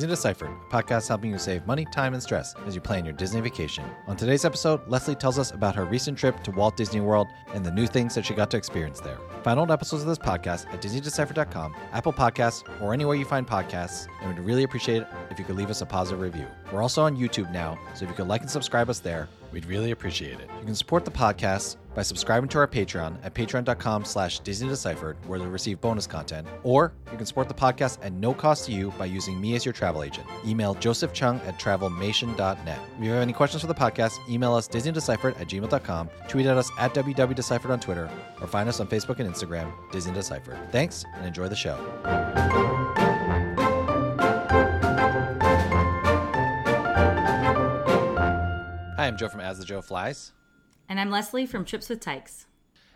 Disney Deciphered, a podcast helping you save money, time, and stress as you plan your Disney vacation. On today's episode, Leslie tells us about her recent trip to Walt Disney World and the new things that she got to experience there. Find old episodes of this podcast at DisneyDeciphered.com, Apple Podcasts, or anywhere you find podcasts, and we'd really appreciate it if you could leave us a positive review. We're also on YouTube now, so if you could like and subscribe us there, we'd really appreciate it. You can support the podcast by subscribing to our Patreon at patreon.com slash DisneyDeciphered, where you'll receive bonus content, or you can support the podcast at no cost to you by using me as your travel agent. Email Joseph Chung at travelmation.net. If you have any questions for the podcast, email us DisneyDeciphered at gmail.com, tweet at us at WWDeciphered on Twitter, or find us on Facebook and Instagram, Disney Deciphered. Thanks, and enjoy the show. Hi, I'm Joe from As the Joe Flies. And I'm Leslie from Trips with Tykes.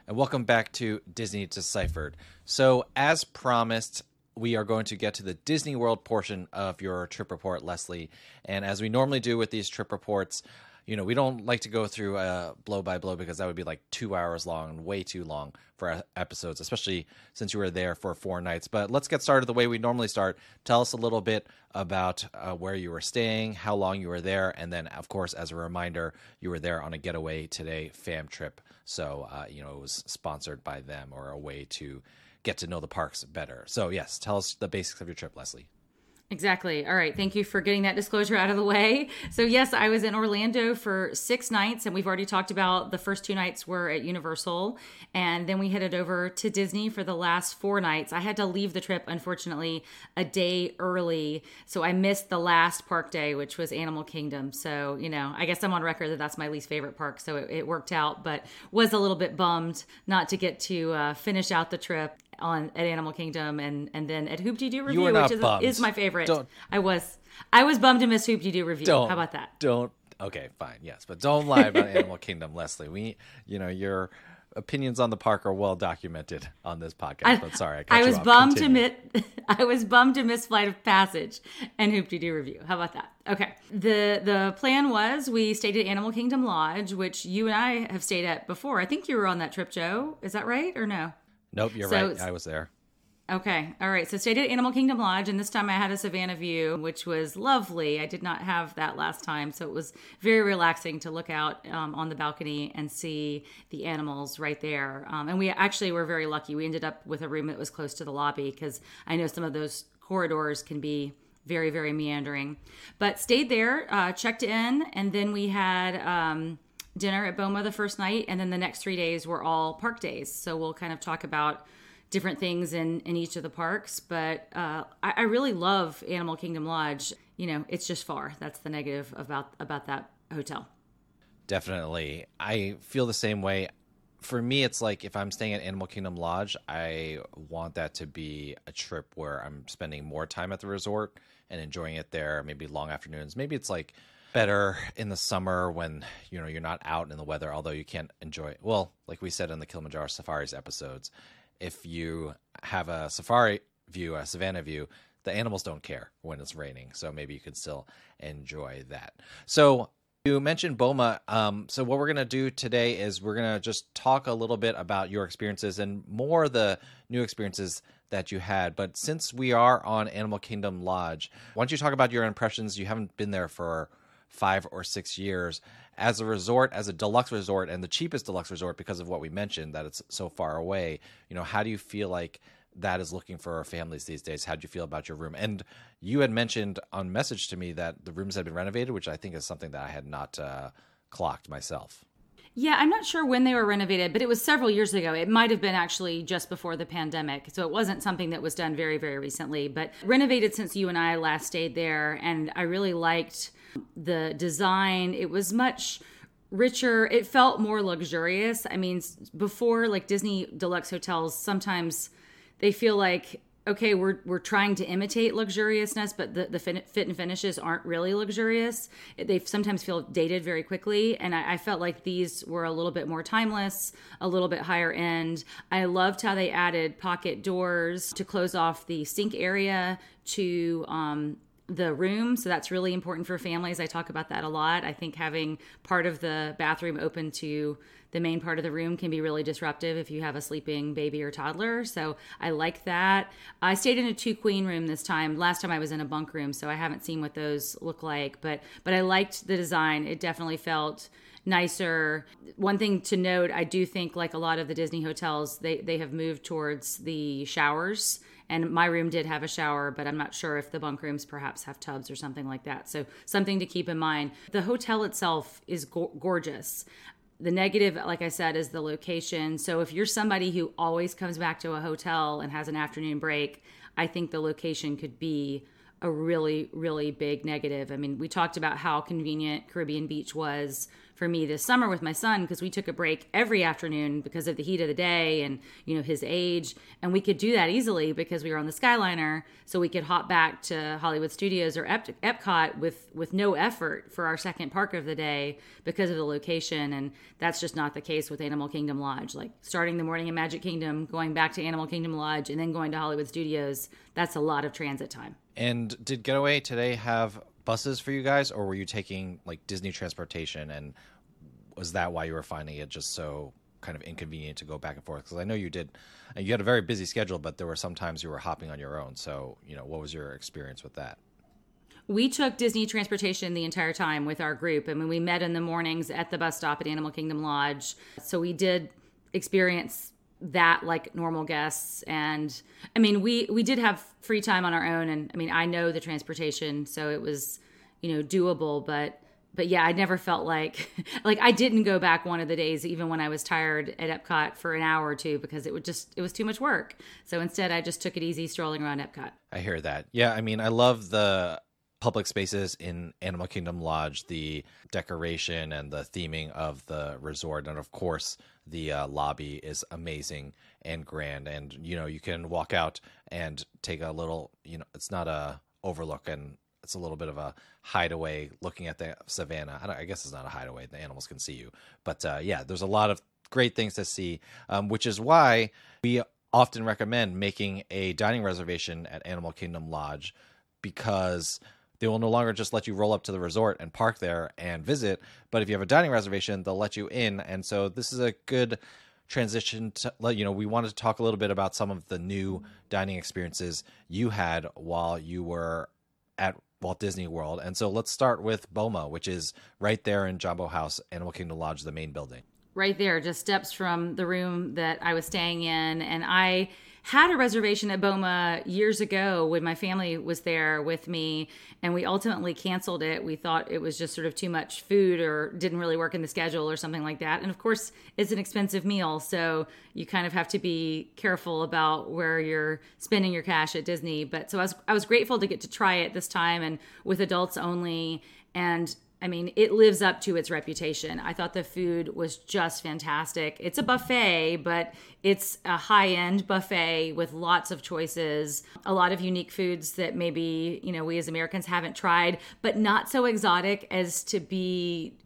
And welcome back to Disney Deciphered. So, as promised, we are going to get to the Disney World portion of your trip report, Leslie. And as we normally do with these trip reports, you know, we don't like to go through uh, blow by blow because that would be like two hours long and way too long for episodes, especially since you were there for four nights. But let's get started the way we normally start. Tell us a little bit about uh, where you were staying, how long you were there, and then, of course, as a reminder, you were there on a Getaway Today fam trip. So, uh, you know, it was sponsored by them or a way to get to know the parks better. So, yes, tell us the basics of your trip, Leslie. Exactly. All right. Thank you for getting that disclosure out of the way. So, yes, I was in Orlando for six nights, and we've already talked about the first two nights were at Universal. And then we headed over to Disney for the last four nights. I had to leave the trip, unfortunately, a day early. So, I missed the last park day, which was Animal Kingdom. So, you know, I guess I'm on record that that's my least favorite park. So, it, it worked out, but was a little bit bummed not to get to uh, finish out the trip on at Animal Kingdom and and then at Hoop-Dee-Doo Revue, which is, is, my favorite. Don't, I was I was bummed to miss Hoop-Dee-Doo Revue. How about that? Don't okay, fine, yes, but don't lie about Animal Kingdom, Leslie. We, you know, your opinions on the park are well documented on this podcast. I, but sorry, I, I was bummed Continue. to miss. I was bummed to miss Flight of Passage and Hoop-Dee-Doo Revue. How about that? Okay. the The plan was we stayed at Animal Kingdom Lodge, which you and I have stayed at before. I think you were on that trip, Joe. Is that right or no? Nope, you're so, right. I was there. Okay. All right. So stayed at Animal Kingdom Lodge, and this time I had a Savannah view, which was lovely. I did not have that last time, so it was very relaxing to look out um, on the balcony and see the animals right there. Um, and we actually were very lucky. We ended up with a room that was close to the lobby because I know some of those corridors can be very, very meandering. But stayed there, uh, checked in, and then we had. Um, dinner at Boma the first night, and then the next three days were all park days. So we'll kind of talk about different things in in each of the parks. But uh, I, I really love Animal Kingdom Lodge. You know, it's just far. That's the negative about about that hotel. Definitely, I feel the same way. For me, it's like if I'm staying at Animal Kingdom Lodge, I want that to be a trip where I'm spending more time at the resort and enjoying it there. Maybe long afternoons. Maybe it's like better in the summer when you know you're not out in the weather although you can't enjoy it. Well like we said in the kilimanjaro safaris episodes if you have a safari view a savannah view the animals don't care when it's raining. So maybe you can still enjoy that. So you mentioned boma. Um, so what we're going to do today is we're going to just talk a little bit about your experiences and more the new experiences that you had. But since we are on animal kingdom lodge why don't you talk about your impressions? You haven't been there for five or six years as a resort, as a deluxe resort, and the cheapest deluxe resort because of what we mentioned that it's so far away. You know, how do you feel like that is looking for our families these days? How do you feel about your room? And you had mentioned on message to me that the rooms had been renovated, which I think is something that I had not uh, clocked myself. Yeah, I'm not sure when they were renovated, but it was several years ago. It might have been actually just before the pandemic. So it wasn't something that was done very, very recently, but renovated since you and I last stayed there. And I really liked the design. It was much richer. It felt more luxurious. I mean, before like Disney deluxe hotels, sometimes they feel like okay, we're we're trying to imitate luxuriousness, but the the fit and finishes aren't really luxurious. They sometimes feel dated very quickly, and I, I, felt like these were a little bit more timeless, a little bit higher end. I loved how they added pocket doors to close off the sink area to um, the room. So that's really important for families. I talk about that a lot. I think having part of the bathroom open to the main part of the room can be really disruptive if you have a sleeping baby or toddler. So I like that. I stayed in a two queen room this time. Last time I was in a bunk room, so I haven't seen what those look like, but but I liked the design. It definitely felt nicer. One thing to note, I do think like a lot of the Disney hotels, they they have moved towards the showers and my room did have a shower, but I'm not sure if the bunk rooms perhaps have tubs or something like that. So, something to keep in mind. The hotel itself is go- gorgeous. The negative, like I said, is the location. So, if you're somebody who always comes back to a hotel and has an afternoon break, I think the location could be a really, really big negative. I mean, we talked about how convenient Caribbean Beach was for me this summer with my son because we took a break every afternoon because of the heat of the day and you know his age. And we could do that easily because we were on the skyliner so we could hop back to hollywood studios or Ep- epcot with with no effort for our second park of the day because of the location. And that's just not the case with animal kingdom lodge. Like starting the morning in magic kingdom going back to animal kingdom lodge and then going to hollywood studios that's a lot of transit time. And did getaway today have buses for you guys, or were you taking like Disney transportation? And was that why you were finding it just so kind of inconvenient to go back and forth? Because I know you did, you had a very busy schedule, but there were some times you were hopping on your own. So, you know, what was your experience with that? we took Disney transportation the entire time with our group. I mean, we met in the mornings at the bus stop at Animal Kingdom Lodge. So we did experience that like normal guests. And i mean we we did have free time on our own. And i mean i know the transportation so it was you know doable. But but yeah i never felt like like i didn't go back one of the days even when i was tired at epcot for an hour or two because it would just it was too much work. So instead i just took it easy strolling around epcot. I hear that. Yeah i mean i love the public spaces in Animal Kingdom Lodge, the decoration and the theming of the resort, and of course the uh, lobby is amazing and grand. And you know you can walk out and take a little, you know, it's not a overlook and it's a little bit of a hideaway looking at the savannah. I, I guess it's not a hideaway; the animals can see you. But uh, yeah, there's a lot of great things to see, um, which is why we often recommend making a dining reservation at Animal Kingdom Lodge because they will no longer just let you roll up to the resort and park there and visit, but if you have a dining reservation, they'll let you in. And so this is a good transition to let you know we wanted to talk a little bit about some of the new dining experiences you had while you were at Walt Disney World. And so let's start with Boma, which is right there in Jambo House, Animal Kingdom Lodge, the main building. Right there, just steps from the room that I was staying in. And I had a reservation at Boma years ago when my family was there with me, and we ultimately canceled it. We thought it was just sort of too much food or didn't really work in the schedule or something like that. And of course, it's an expensive meal, so you kind of have to be careful about where you're spending your cash at Disney. But so I was I was grateful to get to try it this time and with adults only. And I mean, it lives up to its reputation. I thought the food was just fantastic. It's a buffet, but it's a high end buffet with lots of choices, a lot of unique foods that maybe, you know, we as Americans haven't tried, but not so exotic as to be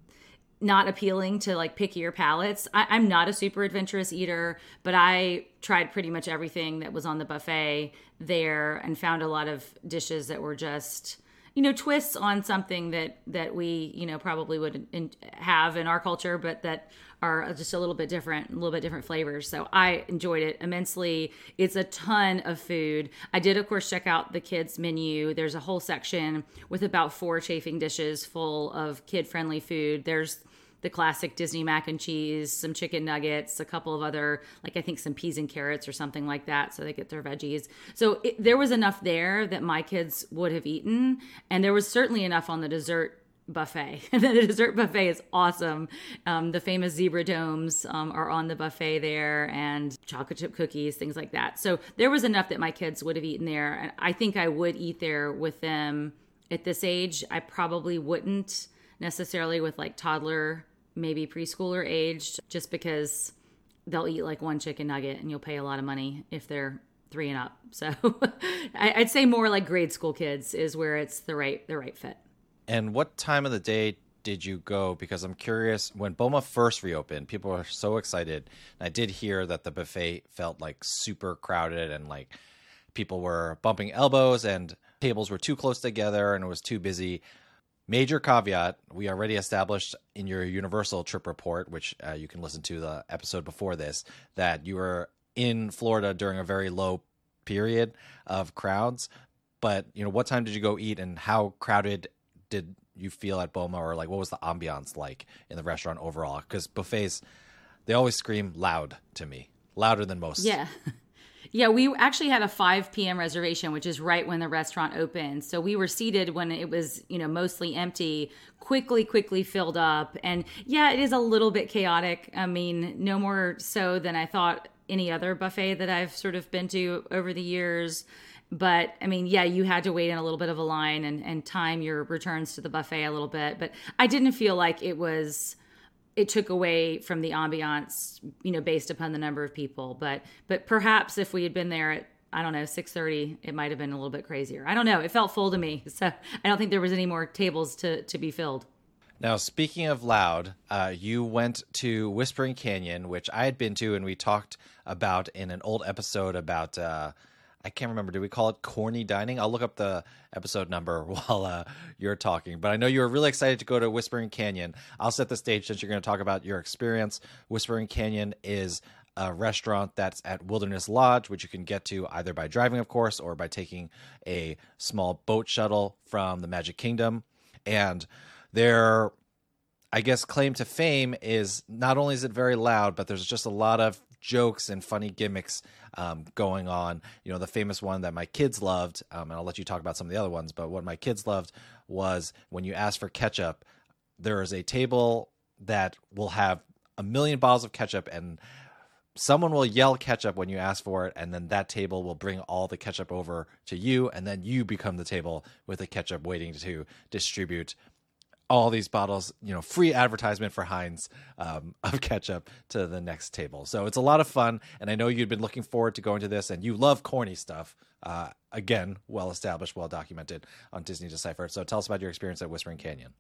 not appealing to like pickier palates. I, am not a super adventurous eater, but I tried pretty much everything that was on the buffet there and found a lot of dishes that were just you know twists on something that that we you know probably would in, have in our culture but that are just a little bit different a little bit different flavors. So i enjoyed it immensely. It's a ton of food. I did of course check out the kids menu. There's a whole section with about four chafing dishes full of kid friendly food. There's the classic Disney mac and cheese, some chicken nuggets, a couple of other, like I think some peas and carrots or something like that, so they get their veggies. So it, there was enough there that my kids would have eaten, and there was certainly enough on the dessert buffet. the dessert buffet is awesome. Um, the famous zebra domes um, are on the buffet there, and chocolate chip cookies, things like that. So there was enough that my kids would have eaten there, and I think I would eat there with them at this age. I probably wouldn't necessarily with like toddler maybe preschooler aged, just because they'll eat like one chicken nugget and you'll pay a lot of money if they're three and up. So I'd say more like grade school kids is where it's the right the right fit. And what time of the day did you go? Because I'm curious. When Boma first reopened, people were so excited. And I did hear that the buffet felt like super crowded and like people were bumping elbows. And tables were too close together and it was too busy. Major caveat: we already established in your Universal trip report, which uh, you can listen to the episode before this, that you were in Florida during a very low period of crowds. But you know, what time did you go eat, and how crowded did you feel at Boma, or like what was the ambiance like in the restaurant overall? Because buffets, they always scream loud to me, louder than most. Yeah. Yeah, we actually had a 5 p.m. reservation, which is right when the restaurant opened. So we were seated when it was, you know, mostly empty, quickly, quickly filled up. And yeah, it is a little bit chaotic. I mean, no more so than I thought any other buffet that I've sort of been to over the years. But I mean, yeah, you had to wait in a little bit of a line and, and time your returns to the buffet a little bit. But I didn't feel like it was it took away from the ambiance, you know, based upon the number of people. But but perhaps if we had been there at I don't know six thirty, it might have been a little bit crazier. I don't know. It felt full to me, so I don't think there was any more tables to to be filled. Now, speaking of loud, uh, you went to Whispering Canyon, which I had been to, and we talked about in an old episode about. Uh, I can't remember. Do we call it corny dining? I'll look up the episode number while uh, you're talking. But I know you were really excited to go to Whispering Canyon. I'll set the stage since you're going to talk about your experience. Whispering Canyon is a restaurant that's at Wilderness Lodge, which you can get to either by driving, of course, or by taking a small boat shuttle from the Magic Kingdom. And their I guess claim to fame is not only is it very loud, but there's just a lot of jokes and funny gimmicks um, going on. You know, the famous one that my kids loved, um, and I'll let you talk about some of the other ones, but what my kids loved was when you ask for ketchup, there is a table that will have a million bottles of ketchup and someone will yell ketchup when you ask for it and then that table will bring all the ketchup over to you and then you become the table with the ketchup waiting to distribute all these bottles, you know, free advertisement for Heinz um, of ketchup to the next table. So it's a lot of fun, and I know you'd been looking forward to going to this, and you love corny stuff. Uh, again, well established, well documented on Disney Decipher. So tell us about your experience at Whispering Canyon.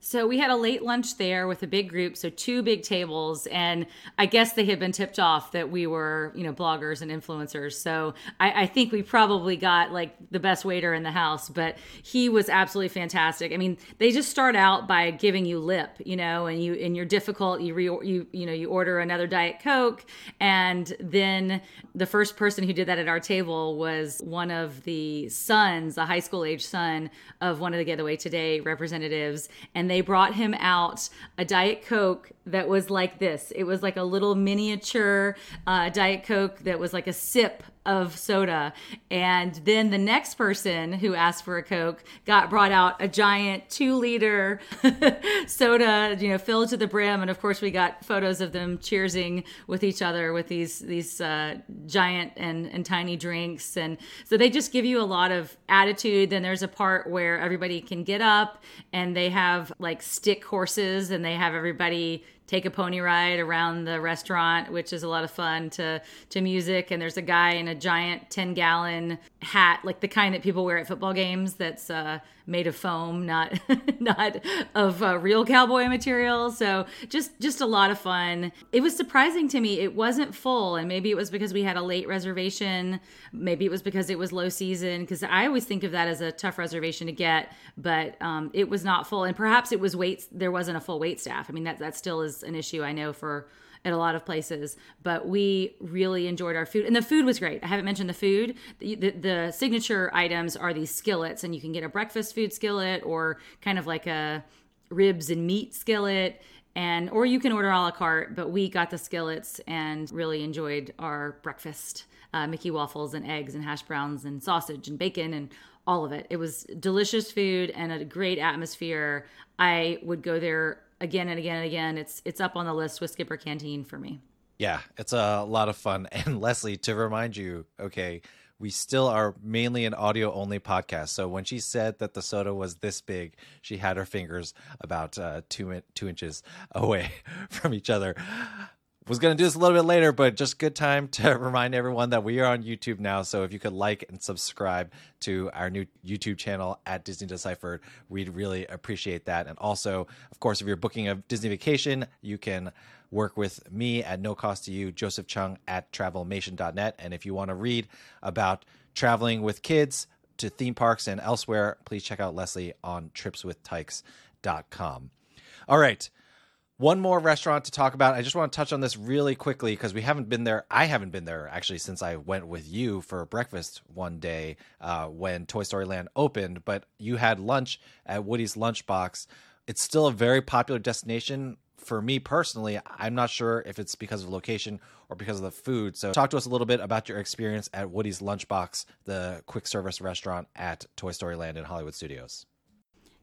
So we had a late lunch there with a big group, so two big tables, and I guess they had been tipped off that we were, you know, bloggers and influencers. So I, I, think we probably got like the best waiter in the house, but he was absolutely fantastic. I mean, they just start out by giving you lip, you know, and you and you're difficult, you re, you you know, you order another diet coke, and then the first person who did that at our table was one of the sons, a high school age son of one of the Getaway Today representatives, and they brought him out a Diet Coke that was like this. It was like a little miniature uh, Diet Coke that was like a sip of soda. And then the next person who asked for a Coke got brought out a giant two liter soda, you know, filled to the brim. And of course, we got photos of them cheersing with each other with these these uh, giant and, and tiny drinks. And so they just give you a lot of attitude. Then there's a part where everybody can get up and they have like stick horses and they have everybody take a pony ride around the restaurant, which is a lot of fun to to music. And there's a guy in a giant ten gallon hat, like the kind that people wear at football games, that's uh, made of foam, not not of uh, real cowboy material. So just just a lot of fun. It was surprising to me. It wasn't full, and maybe it was because we had a late reservation. Maybe it was because it was low season. Because I always think of that as a tough reservation to get, but um, it was not full, and perhaps it was wait. There wasn't a full wait staff. I mean that that still is an issue I know for at a lot of places, but we really enjoyed our food. And the food was great. I haven't mentioned the food. The, the, the, signature items are these skillets, and you can get a breakfast food skillet or kind of like a ribs and meat skillet. And or you can order a la carte, but we got the skillets and really enjoyed our breakfast. Uh, Mickey waffles and eggs and hash browns and sausage and bacon and all of it. It was delicious food and a great atmosphere. I would go there again and again and again. It's it's up on the list with Skipper Canteen for me. Yeah, it's a lot of fun. And Leslie, to remind you, okay, we still are mainly an audio only podcast. So when she said that the soda was this big, she had her fingers about uh, two two inches away from each other was going to do this a little bit later, but just good time to remind everyone that we are on YouTube now. So if you could like and subscribe to our new YouTube channel at Disney Deciphered, we'd really appreciate that. And also, of course, if you're booking a Disney vacation, you can work with me at no cost to you, Joseph Chung at travelmation.net. And if you want to read about traveling with kids, to theme parks and elsewhere, please check out Leslie on tripswithtykes.com. All right. One more restaurant to talk about. I just want to touch on this really quickly because we haven't been there. I haven't been there actually since I went with you for breakfast one day uh, when Toy Story Land opened. But you had lunch at Woody's Lunchbox. It's still a very popular destination for me personally. I'm not sure if it's because of location or because of the food. So, talk to us a little bit about your experience at Woody's Lunchbox, the quick service restaurant at Toy Story Land in Hollywood Studios.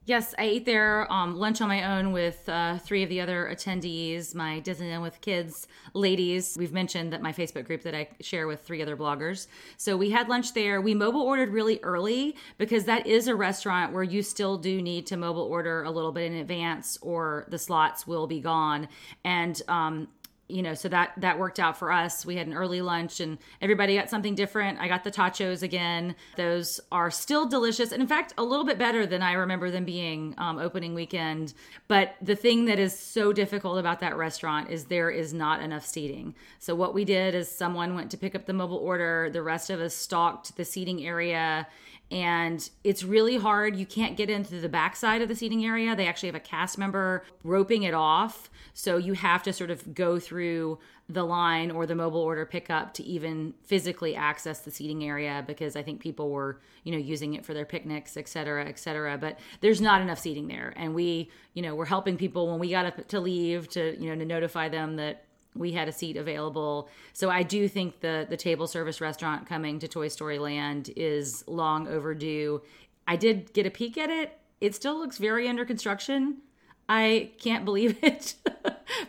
Yes, I ate there um, lunch on my own with uh, three of the other attendees, my Disneyland with Kids ladies. We've mentioned that my Facebook group that I share with three other bloggers. So we had lunch there. We mobile ordered really early because that is a restaurant where you still do need to mobile order a little bit in advance or the slots will be gone. And um, you know so that that worked out for us. We had an early lunch and everybody got something different. I got the tachos again. Those are still delicious and in fact a little bit better than i remember them being um, opening weekend. But the thing that is so difficult about that restaurant is there is not enough seating. So what we did is someone went to pick up the mobile order. The rest of us stalked the seating area and it's really hard. You can't get into the backside of the seating area. They actually have a cast member roping it off. So you have to sort of go through the line or the mobile order pickup to even physically access the seating area because I think people were, you know, using it for their picnics, et cetera, et cetera. But there's not enough seating there. And we, you know, we're helping people when we got to leave to, you know, to notify them that we had a seat available. So I do think the the table service restaurant coming to Toy Story Land is long overdue. I did get a peek at it. It still looks very under construction. I can't believe it.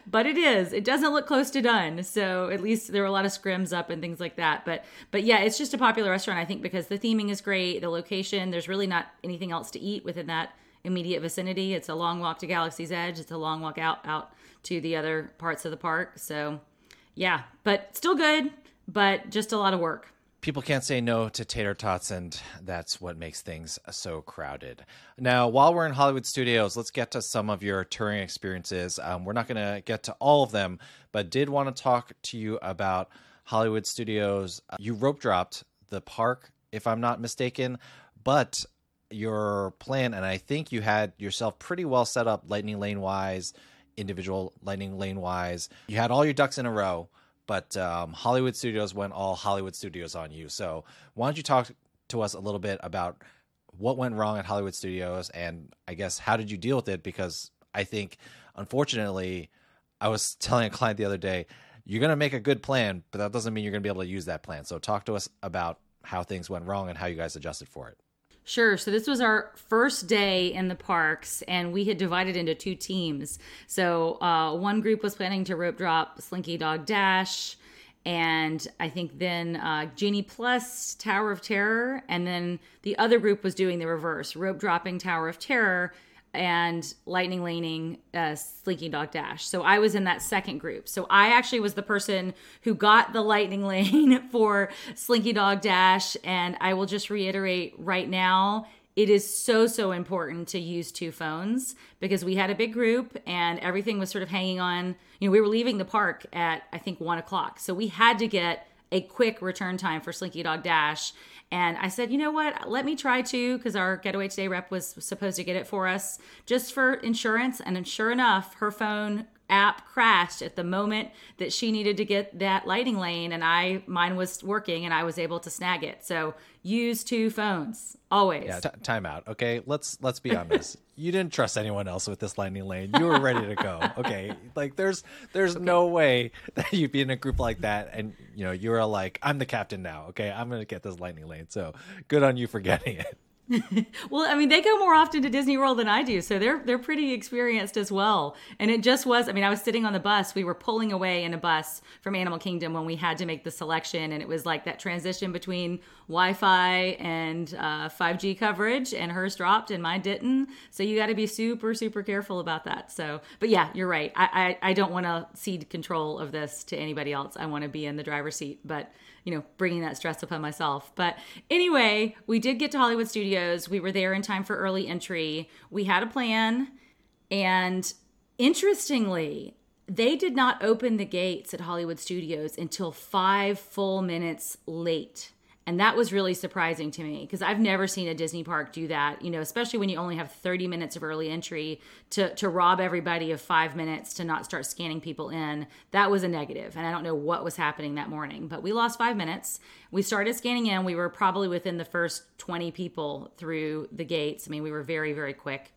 but it is. It doesn't look close to done. So at least there are a lot of scrims up and things like that. But but yeah, it's just a popular restaurant I think because the theming is great, the location, there's really not anything else to eat within that immediate vicinity. It's a long walk to Galaxy's Edge. It's a long walk out out to the other parts of the park. So, yeah, but still good, but just a lot of work. People can't say no to tater tots, and that's what makes things so crowded. Now, while we're in Hollywood studios, let's get to some of your touring experiences. Um, we're not going to get to all of them, but did want to talk to you about Hollywood studios. You rope dropped the park, if I'm not mistaken, but your plan, and I think you had yourself pretty well set up lightning lane wise, individual lightning lane wise. You had all your ducks in a row, but um, Hollywood Studios went all Hollywood Studios on you. So why don't you talk to us a little bit about what went wrong at Hollywood Studios, and I guess how did you deal with it? Because I think, unfortunately, I was telling a client the other day, you're going to make a good plan, but that doesn't mean you're going to be able to use that plan. So talk to us about how things went wrong and how you guys adjusted for it. Sure. So this was our first day in the parks, and we had divided into two teams. So uh, one group was planning to rope drop Slinky Dog Dash, and I think then uh, Genie Plus Tower of Terror, and then the other group was doing the reverse, rope dropping Tower of Terror and lightning laning uh, slinky dog dash. So i was in that second group. So i actually was the person who got the lightning lane for slinky dog dash. And i will just reiterate right now it is so so important to use two phones because we had a big group and everything was sort of hanging on. You know we were leaving the park at i think one o'clock. So we had to get a quick return time for slinky dog dash and I said, you know what? Let me try to, because our Getaway Today rep was supposed to get it for us just for insurance. And sure enough, her phone app crashed at the moment that she needed to get that lightning lane and I mine was working and I was able to snag it. So use two phones always. Yeah, t- time out. Okay, let's let's be honest. you didn't trust anyone else with this lightning lane. You were ready to go. Okay, like there's there's okay. no way that you'd be in a group like that and you know you were like I'm the captain now. Okay, I'm gonna get this lightning lane. So good on you for getting it. well, I mean, they go more often to Disney World than I do, so they're they're pretty experienced as well. And it just was. I mean, I was sitting on the bus. We were pulling away in a bus from Animal Kingdom when we had to make the selection, and it was like that transition between Wi-Fi and uh, 5G coverage. And hers dropped, and mine didn't. So you got to be super super careful about that. So, but yeah, you're right. I I, I don't want to cede control of this to anybody else. I want to be in the driver's seat, but you know, bringing that stress upon myself. But anyway, we did get to Hollywood Studios. We were there in time for early entry. We had a plan. And interestingly, they did not open the gates at Hollywood Studios until five full minutes late. And that was really surprising to me because I've never seen a Disney park do that, you know, especially when you only have 30 minutes of early entry to, to rob everybody of five minutes to not start scanning people in. That was a negative, And I don't know what was happening that morning, but we lost five minutes. We started scanning in. We were probably within the first 20 people through the gates. I mean, we were very, very quick.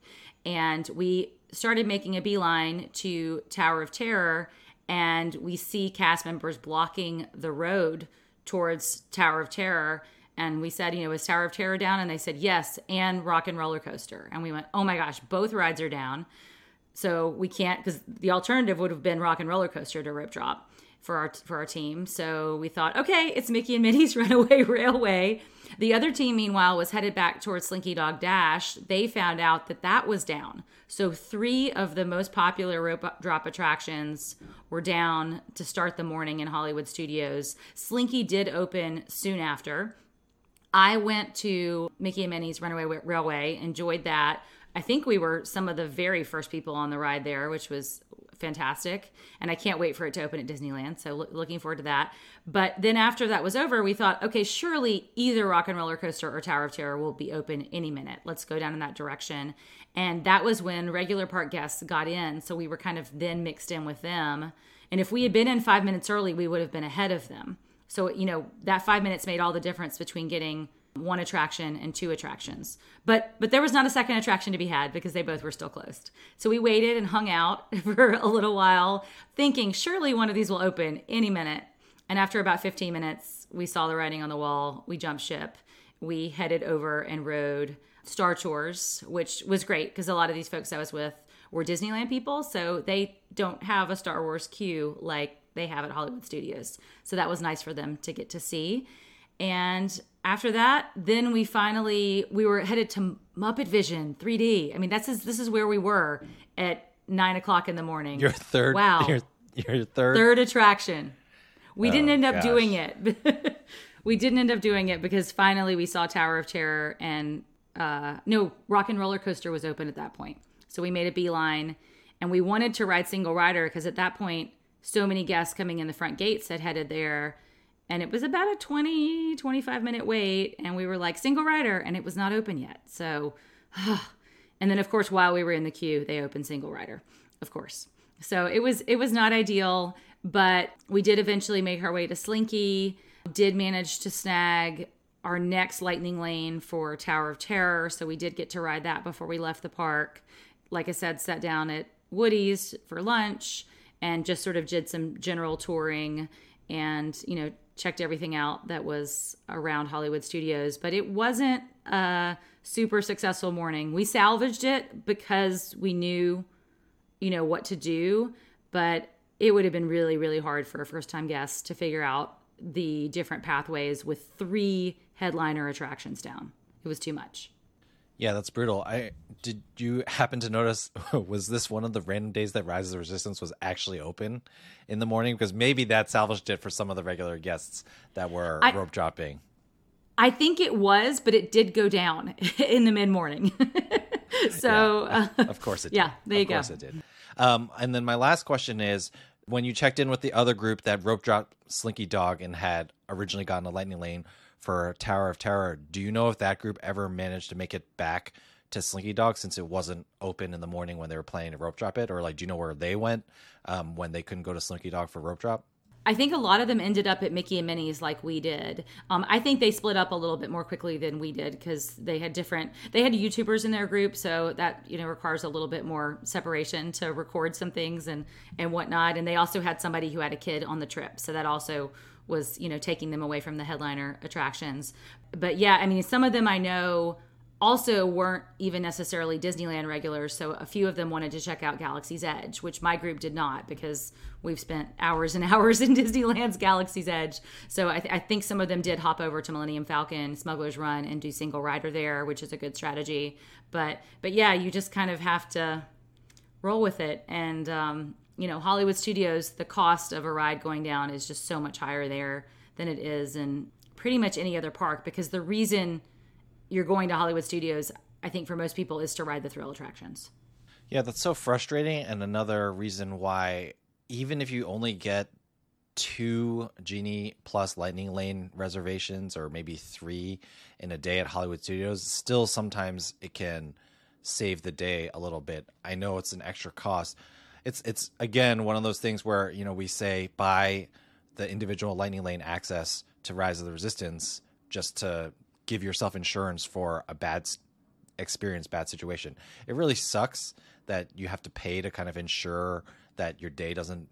And we started making a beeline to Tower of Terror, and we see cast members blocking the road towards Tower of Terror. And we said, you know, is Tower of Terror down? And they said, yes, and Rock and Roller Coaster. And we went, oh my gosh, both rides are down. So we can't, because the alternative would have been Rock and Roller Coaster to rope drop for our for our team. So we thought, okay, it's Mickey and Minnie's Runaway Railway. The other team, meanwhile, was headed back towards Slinky Dog Dash. They found out that that was down. So three of the most popular rope drop attractions were down to start the morning in Hollywood Studios. Slinky did open soon after. I went to Mickey and Minnie's Runaway Railway, enjoyed that. I think we were some of the very first people on the ride there, which was fantastic. And I can't wait for it to open at Disneyland. So lo- looking forward to that. But then after that was over, we thought, okay, surely either Rock and Roller Coaster or Tower of Terror will be open any minute. Let's go down in that direction. And that was when regular park guests got in. So we were kind of then mixed in with them. And if we had been in five minutes early, we would have been ahead of them. So, you know, that five minutes made all the difference between getting one attraction and two attractions. But but there was not a second attraction to be had because they both were still closed. So we waited and hung out for a little while thinking surely one of these will open any minute. And after about 15 minutes, we saw the writing on the wall. We jumped ship. We headed over and rode Star Tours, which was great because a lot of these folks I was with were Disneyland people, so they don't have a Star Wars queue like they have at Hollywood Studios. So that was nice for them to get to see. And after that, then we finally we were headed to Muppet Vision 3D. I mean, that's this is where we were at nine o'clock in the morning. Your third, wow, your, your third third attraction. We oh, didn't end up gosh. doing it. we didn't end up doing it because finally we saw Tower of Terror and uh, no Rock and Roller Coaster was open at that point. So we made a beeline, and we wanted to ride single rider because at that point, so many guests coming in the front gates had headed there and it was about a 20 25 minute wait and we were like single rider and it was not open yet. So and then of course while we were in the queue they opened single rider of course. So it was it was not ideal but we did eventually make our way to slinky did manage to snag our next lightning lane for tower of terror so we did get to ride that before we left the park. Like i said sat down at woody's for lunch and just sort of did some general touring and you know checked everything out that was around Hollywood Studios, but it wasn't a super successful morning. We salvaged it because we knew, you know, what to do, but it would have been really, really hard for a first time guest to figure out the different pathways with three headliner attractions down. It was too much. Yeah, that's brutal. I did you happen to notice was this one of the random days that Rise of the Resistance was actually open in the morning because maybe that salvaged it for some of the regular guests that were I, rope dropping. I think it was, but it did go down in the mid morning. so, yeah, uh, of course it. Did. Yeah, there you go. Of course it did. Um, and then my last question is: when you checked in with the other group that rope dropped Slinky Dog and had originally gotten a lightning lane, for Tower of Terror. Do you know if that group ever managed to make it back to Slinky Dog since it wasn't open in the morning when they were playing to rope drop it, or like do you know where they went um, when they couldn't go to Slinky Dog for rope drop? I think a lot of them ended up at Mickey and Minnie's like we did. Um, I think they split up a little bit more quickly than we did because they had different. They had YouTubers in their group, so that you know requires a little bit more separation to record some things and and whatnot. And they also had somebody who had a kid on the trip, so that also was you know taking them away from the headliner attractions. But yeah i mean some of them i know also weren't even necessarily disneyland regulars so a few of them wanted to check out galaxy's edge which my group did not because we've spent hours and hours in disneyland's galaxy's edge. So I, th- I think some of them did hop over to millennium falcon smuggler's run and do single rider there which is a good strategy. But but yeah you just kind of have to roll with it. And um, you know, Hollywood Studios, the cost of a ride going down is just so much higher there than it is in pretty much any other park because the reason you're going to Hollywood Studios, I think for most people, is to ride the thrill attractions. Yeah, that's so frustrating. And another reason why, even if you only get two Genie Plus Lightning Lane reservations or maybe three in a day at Hollywood Studios, still sometimes it can save the day a little bit. I know it's an extra cost. It's it's again one of those things where you know we say buy the individual Lightning Lane access to Rise of the Resistance just to give yourself insurance for a bad experience, bad situation. It really sucks that you have to pay to kind of ensure that your day doesn't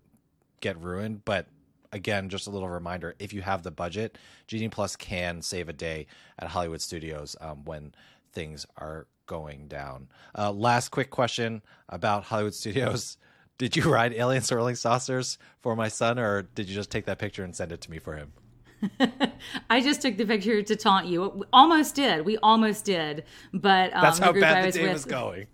get ruined, but again, just a little reminder: if you have the budget, Genie Plus can save a day at Hollywood Studios um, when things are going down. Uh, last quick question about Hollywood Studios: Did you ride alien swirling saucers for my son, or did you just take that picture and send it to me for him? I just took the picture to taunt you. We almost did. We almost did, but um, that's how bad the day with, was going.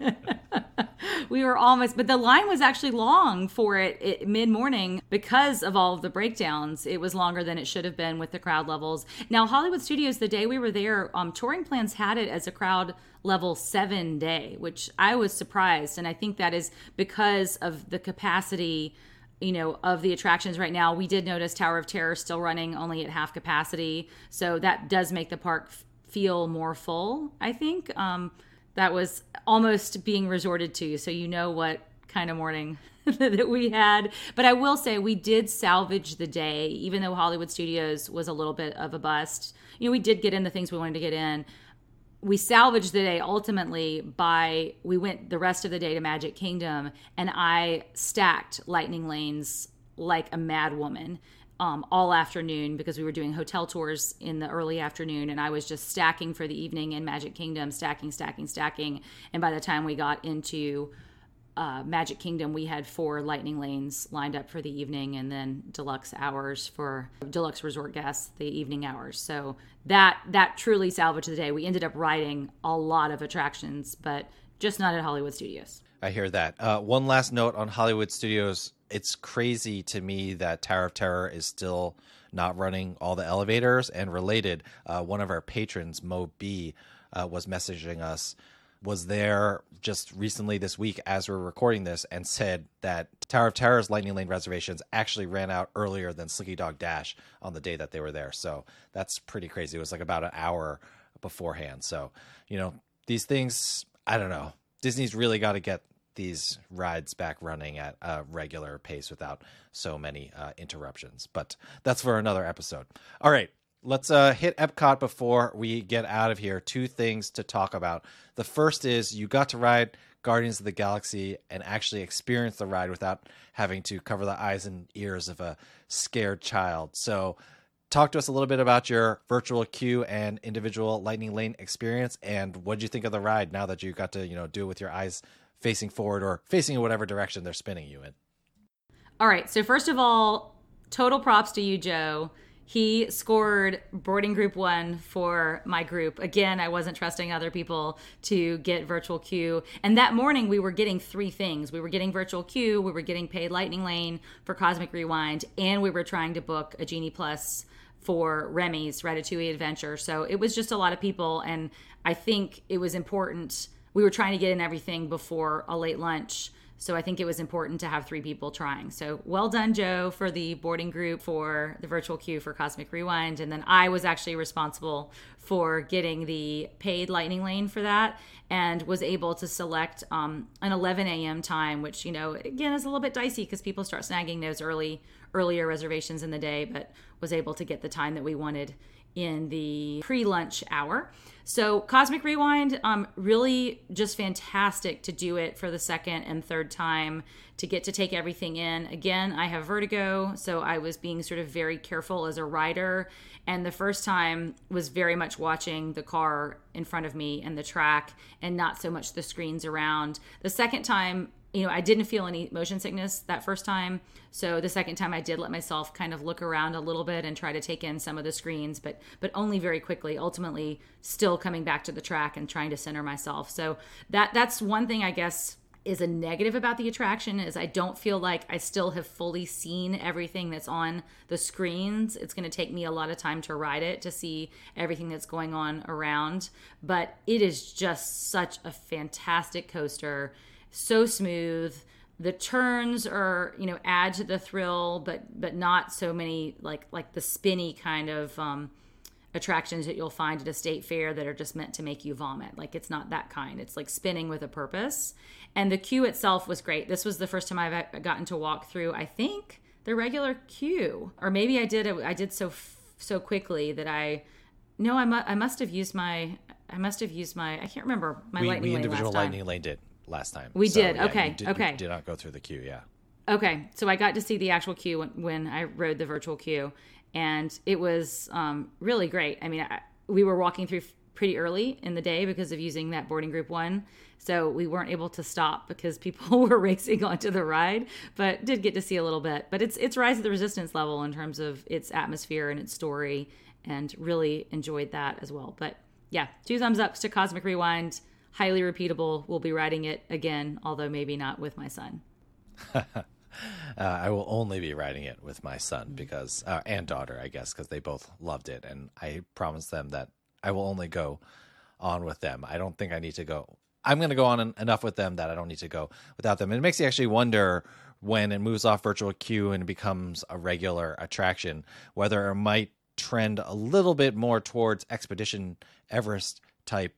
we were almost, but the line was actually long for it, it mid morning because of all of the breakdowns. It was longer than it should have been with the crowd levels. Now, Hollywood Studios, the day we were there, um, touring plans had it as a crowd level seven day, which I was surprised. And I think that is because of the capacity you know of the attractions right now we did notice tower of terror still running only at half capacity so that does make the park feel more full i think um, that was almost being resorted to. So you know what kind of morning that we had. But I will say we did salvage the day, even though Hollywood Studios was a little bit of a bust. You know, we did get in the things we wanted to get in. We salvaged the day ultimately by we went the rest of the day to Magic Kingdom and I stacked lightning lanes like a mad woman um, all afternoon because we were doing hotel tours in the early afternoon and I was just stacking for the evening in Magic Kingdom, stacking, stacking, stacking. And by the time we got into uh, Magic Kingdom, we had four lightning lanes lined up for the evening and then deluxe hours for deluxe resort guests, the evening hours. So that that truly salvaged the day. We ended up riding a lot of attractions, but just not at Hollywood Studios. I hear that. Uh, one last note on Hollywood Studios it's crazy to me that Tower of Terror is still not running all the elevators. And related, uh, one of our patrons, Mo B, uh, was messaging us, was there just recently this week as we're recording this, and said that Tower of Terror's Lightning Lane reservations actually ran out earlier than Slinky Dog Dash on the day that they were there. So that's pretty crazy. It was like about an hour beforehand. So, you know, these things, I don't know. Disney's really got to get these rides back running at a regular pace without so many uh, interruptions. But that's for another episode. All right, let's uh, hit Epcot before we get out of here. Two things to talk about. The first is you got to ride Guardians of the Galaxy and actually experience the ride without having to cover the eyes and ears of a scared child. So, talk to us a little bit about your virtual queue and individual lightning lane experience and what did you think of the ride now that you got to you know do it with your eyes facing forward or facing in whatever direction they're spinning you in. All right. So, first of all, total props to you, Joe. He scored boarding group one for my group. Again, I wasn't trusting other people to get virtual queue. And that morning, we were getting three things we were getting virtual queue, we were getting paid Lightning Lane for Cosmic Rewind, and we were trying to book a Genie Plus for Remy's Ratatouille Adventure. So it was just a lot of people. And I think it was important we were trying to get in everything before a late lunch. So I think it was important to have three people trying. So well done, Joe, for the boarding group for the virtual queue for Cosmic Rewind. And then I was actually responsible for getting the paid lightning lane for that and was able to select um, an 11 a.m. time, which, you know, again is a little bit dicey because people start snagging those early, earlier reservations in the day, but was able to get the time that we wanted in the pre-lunch hour. So Cosmic Rewind, um, really just fantastic to do it for the second and third time to get to take everything in. Again, I have vertigo, so I was being sort of very careful as a rider. And the first time was very much watching the car in front of me and the track and not so much the screens around. The second time, you know, I didn't feel any motion sickness that first time. So the second time I did let myself kind of look around a little bit and try to take in some of the screens, but but only very quickly, ultimately still coming back to the track and trying to center myself. So that that's one thing I guess is a negative about the attraction is I don't feel like I still have fully seen everything that's on the screens. It's going to take me a lot of time to ride it to see everything that's going on around, but it is just such a fantastic coaster so smooth. the turns are you know add to the thrill but but not so many like like the spinny kind of um attractions that you'll find at a state fair that are just meant to make you vomit. Like it's not that kind. It's like spinning with a purpose. And the queue itself was great. This was the first time i've gotten to walk through i think the regular queue. Or maybe i did i did so so quickly that i no i, mu- I must have used my i must have used my i can't remember my we, lightning we lane individual lightning lane did last time. We So, did, yeah, okay, did, okay. You did not go through the queue. Yeah. Okay, so I got to see the actual queue when, when I rode the virtual queue, and it was um, really great. I mean, I, we were walking through pretty early in the day because of using that boarding group one, so we weren't able to stop because people were racing onto the ride, but did get to see a little bit. But it's it's Rise of the Resistance level in terms of its atmosphere and its story, and really enjoyed that as well. But yeah, two thumbs up to Cosmic Rewind. Highly repeatable. We'll be riding it again, although maybe not with my son. Uh, I will only be riding it with my son because, uh, and daughter, I guess, because they both loved it. And I promised them that I will only go on with them. I don't think I need to go. I'm going to go on en- enough with them that I don't need to go without them. And it makes you actually wonder when it moves off virtual queue and becomes a regular attraction, whether it might trend a little bit more towards Expedition Everest type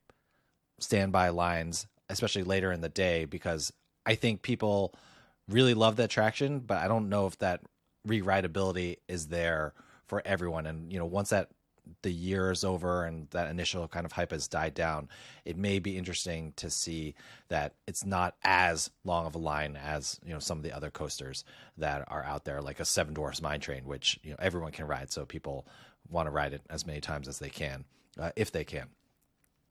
standby lines, especially later in the day, because I think people really love that traction, but I don't know if that rerideability is there for everyone. And you know, once that the year is over and that initial kind of hype has died down, it may be interesting to see that it's not as long of a line as you know some of the other coasters that are out there, like a Seven Dwarfs Mine Train, which you know everyone can ride, so people want to ride it as many times as they can, uh, if they can.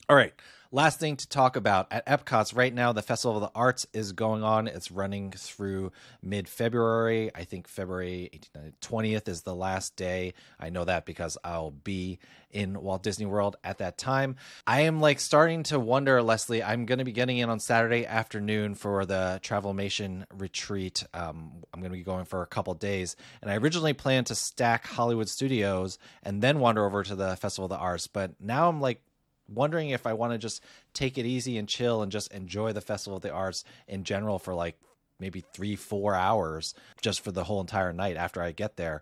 All right. Last thing to talk about at Epcot's right now, the Festival of the Arts is going on. It's running through mid February. I think February 20th is the last day. I know that because I'll be in Walt Disney World at that time. I am like starting to wonder, Leslie, I'm going to be getting in on Saturday afternoon for the Travelmation retreat. Um, I'm going to be going for a couple days. And I originally planned to stack Hollywood Studios and then wander over to the Festival of the Arts. But now I'm like, wondering if I want to just take it easy and chill and just enjoy the Festival of the Arts in general for like maybe three, four hours just for the whole entire night after I get there.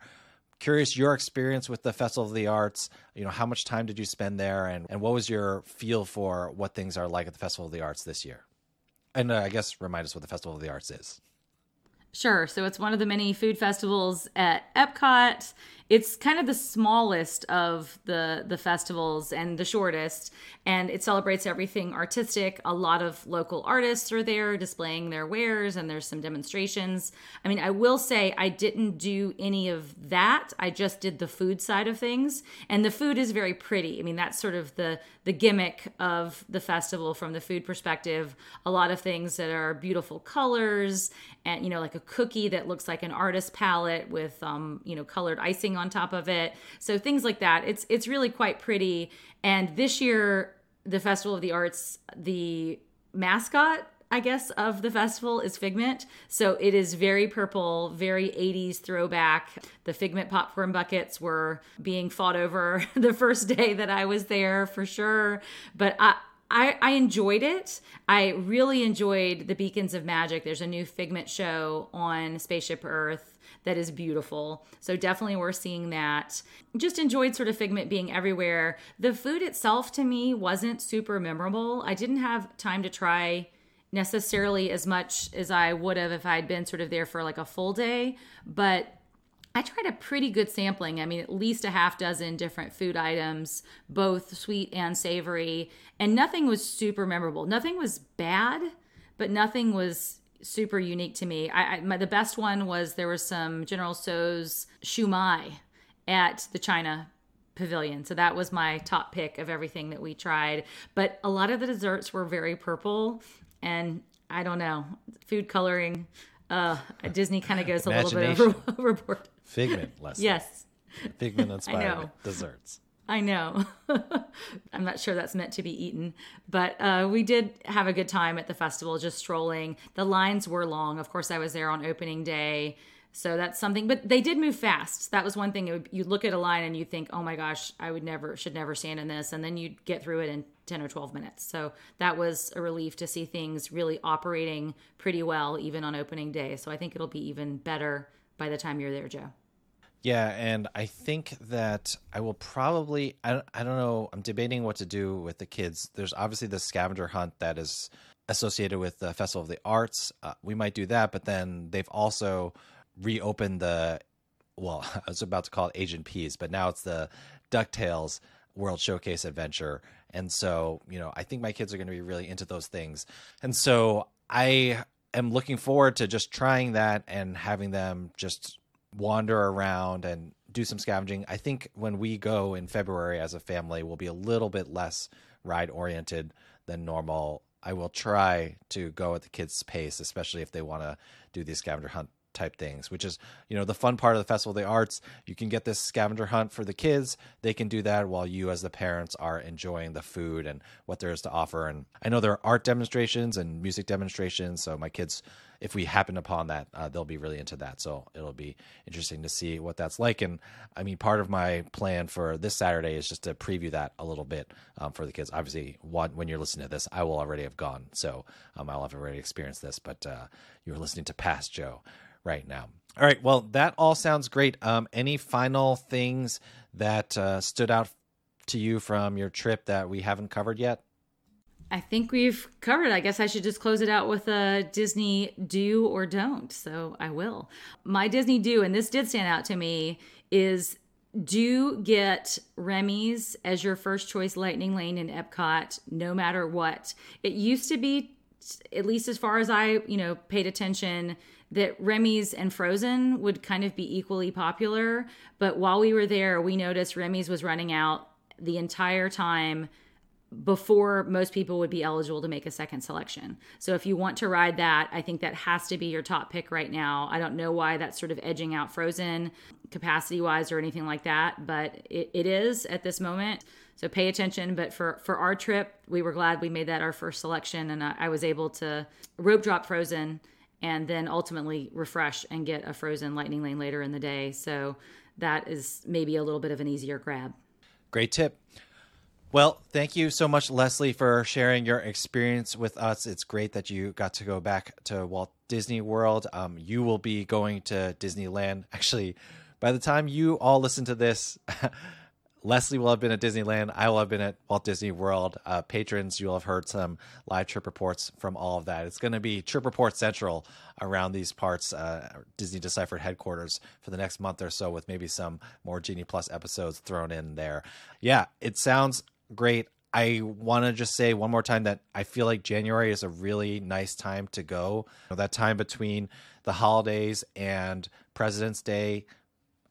Curious your experience with the Festival of the Arts. You know, how much time did you spend there and, and what was your feel for what things are like at the Festival of the Arts this year? And uh, I guess remind us what the Festival of the Arts is. Sure. So it's one of the many food festivals at Epcot. It's kind of the smallest of the the festivals and the shortest, and it celebrates everything artistic. A lot of local artists are there displaying their wares, and there's some demonstrations. I mean, I will say I didn't do any of that. I just did the food side of things, and the food is very pretty. I mean, that's sort of the the gimmick of the festival from the food perspective. A lot of things that are beautiful colors, and you know, like a cookie that looks like an artist palette with um, you know colored icing on top of it. So things like that. It's it's really quite pretty. And this year, the Festival of the Arts, the mascot I guess, of the festival is Figment. So it is very purple, very 80s throwback. The Figment popcorn buckets were being fought over the first day that I was there for sure. But I, I, I enjoyed it. I really enjoyed the Beacons of Magic. There's a new Figment show on Spaceship Earth that is beautiful. So definitely we're seeing that. Just enjoyed sort of Figment being everywhere. The food itself to me wasn't super memorable. I didn't have time to try necessarily as much as I would have if I had been sort of there for like a full day, but I tried a pretty good sampling. I mean, at least a half dozen different food items, both sweet and savory, and nothing was super memorable. Nothing was bad, but nothing was super unique to me. I, I my, the best one was there was some General Tso's shumai at the China pavilion. So that was my top pick of everything that we tried. But a lot of the desserts were very purple and I don't know, food coloring uh Disney kind of goes a little bit over, overboard. Figment, Leslie. Yes. Figment inspired desserts. I know. I'm not sure that's meant to be eaten, but uh, we did have a good time at the festival, just strolling. The lines were long. Of course, I was there on opening day, So that's something, but they did move fast. That was one thing. Would, you look at a line and you think, oh my gosh, I would never, should never stand in this. And then you get through it in 10 or 12 minutes. So that was a relief to see things really operating pretty well, even on opening day. So I think it'll be even better by the time you're there, Joe. Yeah, and I think that I will probably I I don't know, I'm debating what to do with the kids. There's obviously the scavenger hunt that is associated with the Festival of the Arts. Uh, we might do that, but then they've also reopened the well, I was about to call it Agent P's, but now it's the DuckTales World Showcase Adventure. And so, you know, I think my kids are going to be really into those things. And so I am looking forward to just trying that and having them just wander around and do some scavenging. I think when we go in February as a family, we'll be a little bit less ride oriented than normal. I will try to go at the kids' pace, especially if they want to do these scavenger hunt type things, which is, you know, the fun part of the Festival of the Arts. You can get this scavenger hunt for the kids. They can do that while you, as the parents, are enjoying the food and what there is to offer. And I know there are art demonstrations and music demonstrations. So my kids, if we happen upon that, uh, they'll be really into that. So it'll be interesting to see what that's like. And I mean, part of my plan for this Saturday is just to preview that a little bit um, for the kids. Obviously, when you're listening to this, I will already have gone. So um, I'll have already experienced this. But uh, you're listening to Past Joe right now. All right. Well, that all sounds great. Um, any final things that uh, stood out to you from your trip that we haven't covered yet? I think we've covered. I guess I should just close it out with a Disney do or don't. So I will. My Disney do, and this did stand out to me, is do get Remy's as your first choice Lightning Lane in Epcot, no matter what. It used to be, at least as far as I, you know, paid attention, that Remy's and Frozen would kind of be equally popular. But while we were there, we noticed Remy's was running out the entire time before most people would be eligible to make a second selection. So if you want to ride that, I think that has to be your top pick right now. I don't know why that's sort of edging out Frozen capacity wise or anything like that, but it, it is at this moment. So pay attention. But for for our trip, we were glad we made that our first selection, and I, I was able to rope drop Frozen and then ultimately refresh and get a frozen lightning lane later in the day. So that is maybe a little bit of an easier grab. Great tip. Well, thank you so much, Leslie, for sharing your experience with us. It's great that you got to go back to Walt Disney World. Um, you will be going to Disneyland. Actually, by the time you all listen to this, Leslie will have been at Disneyland. I will have been at Walt Disney World. Uh, patrons, you'll have heard some live trip reports from all of that. It's going to be Trip Report Central around these parts, uh, Disney Deciphered headquarters for the next month or so, with maybe some more Genie Plus episodes thrown in there. Yeah, it sounds great. I want to just say one more time that I feel like January is a really nice time to go. You know, that time between the holidays and President's Day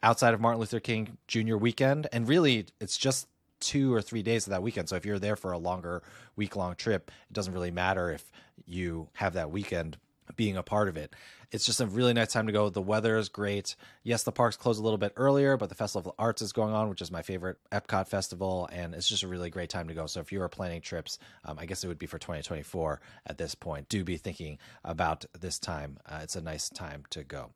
outside of Martin Luther King Jr. weekend. And really, it's just two or three days of that weekend. So if you're there for a longer week long trip, it doesn't really matter if you have that weekend being a part of it. It's just a really nice time to go. The weather is great. Yes, the parks close a little bit earlier, but the Festival of Arts is going on, which is my favorite Epcot festival, and it's just a really great time to go. So if you are planning trips, um, I guess it would be for 2024 at this point. Do be thinking about this time. Uh, it's a nice time to go.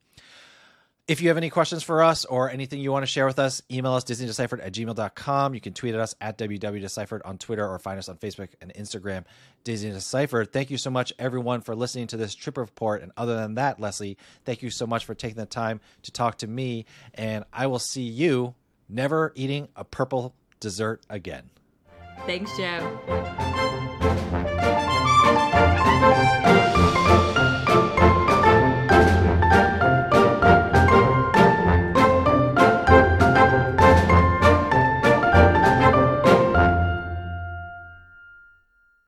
If you have any questions for us or anything you want to share with us, email us disneydeciphered at gmail.com. You can tweet at us at WDWDeciphered on Twitter or find us on Facebook and Instagram, Disney Deciphered. Thank you so much, everyone, for listening to this trip report. And other than that, Leslie, thank you so much for taking the time to talk to me. And I will see you never eating a purple dessert again. Thanks, Joe.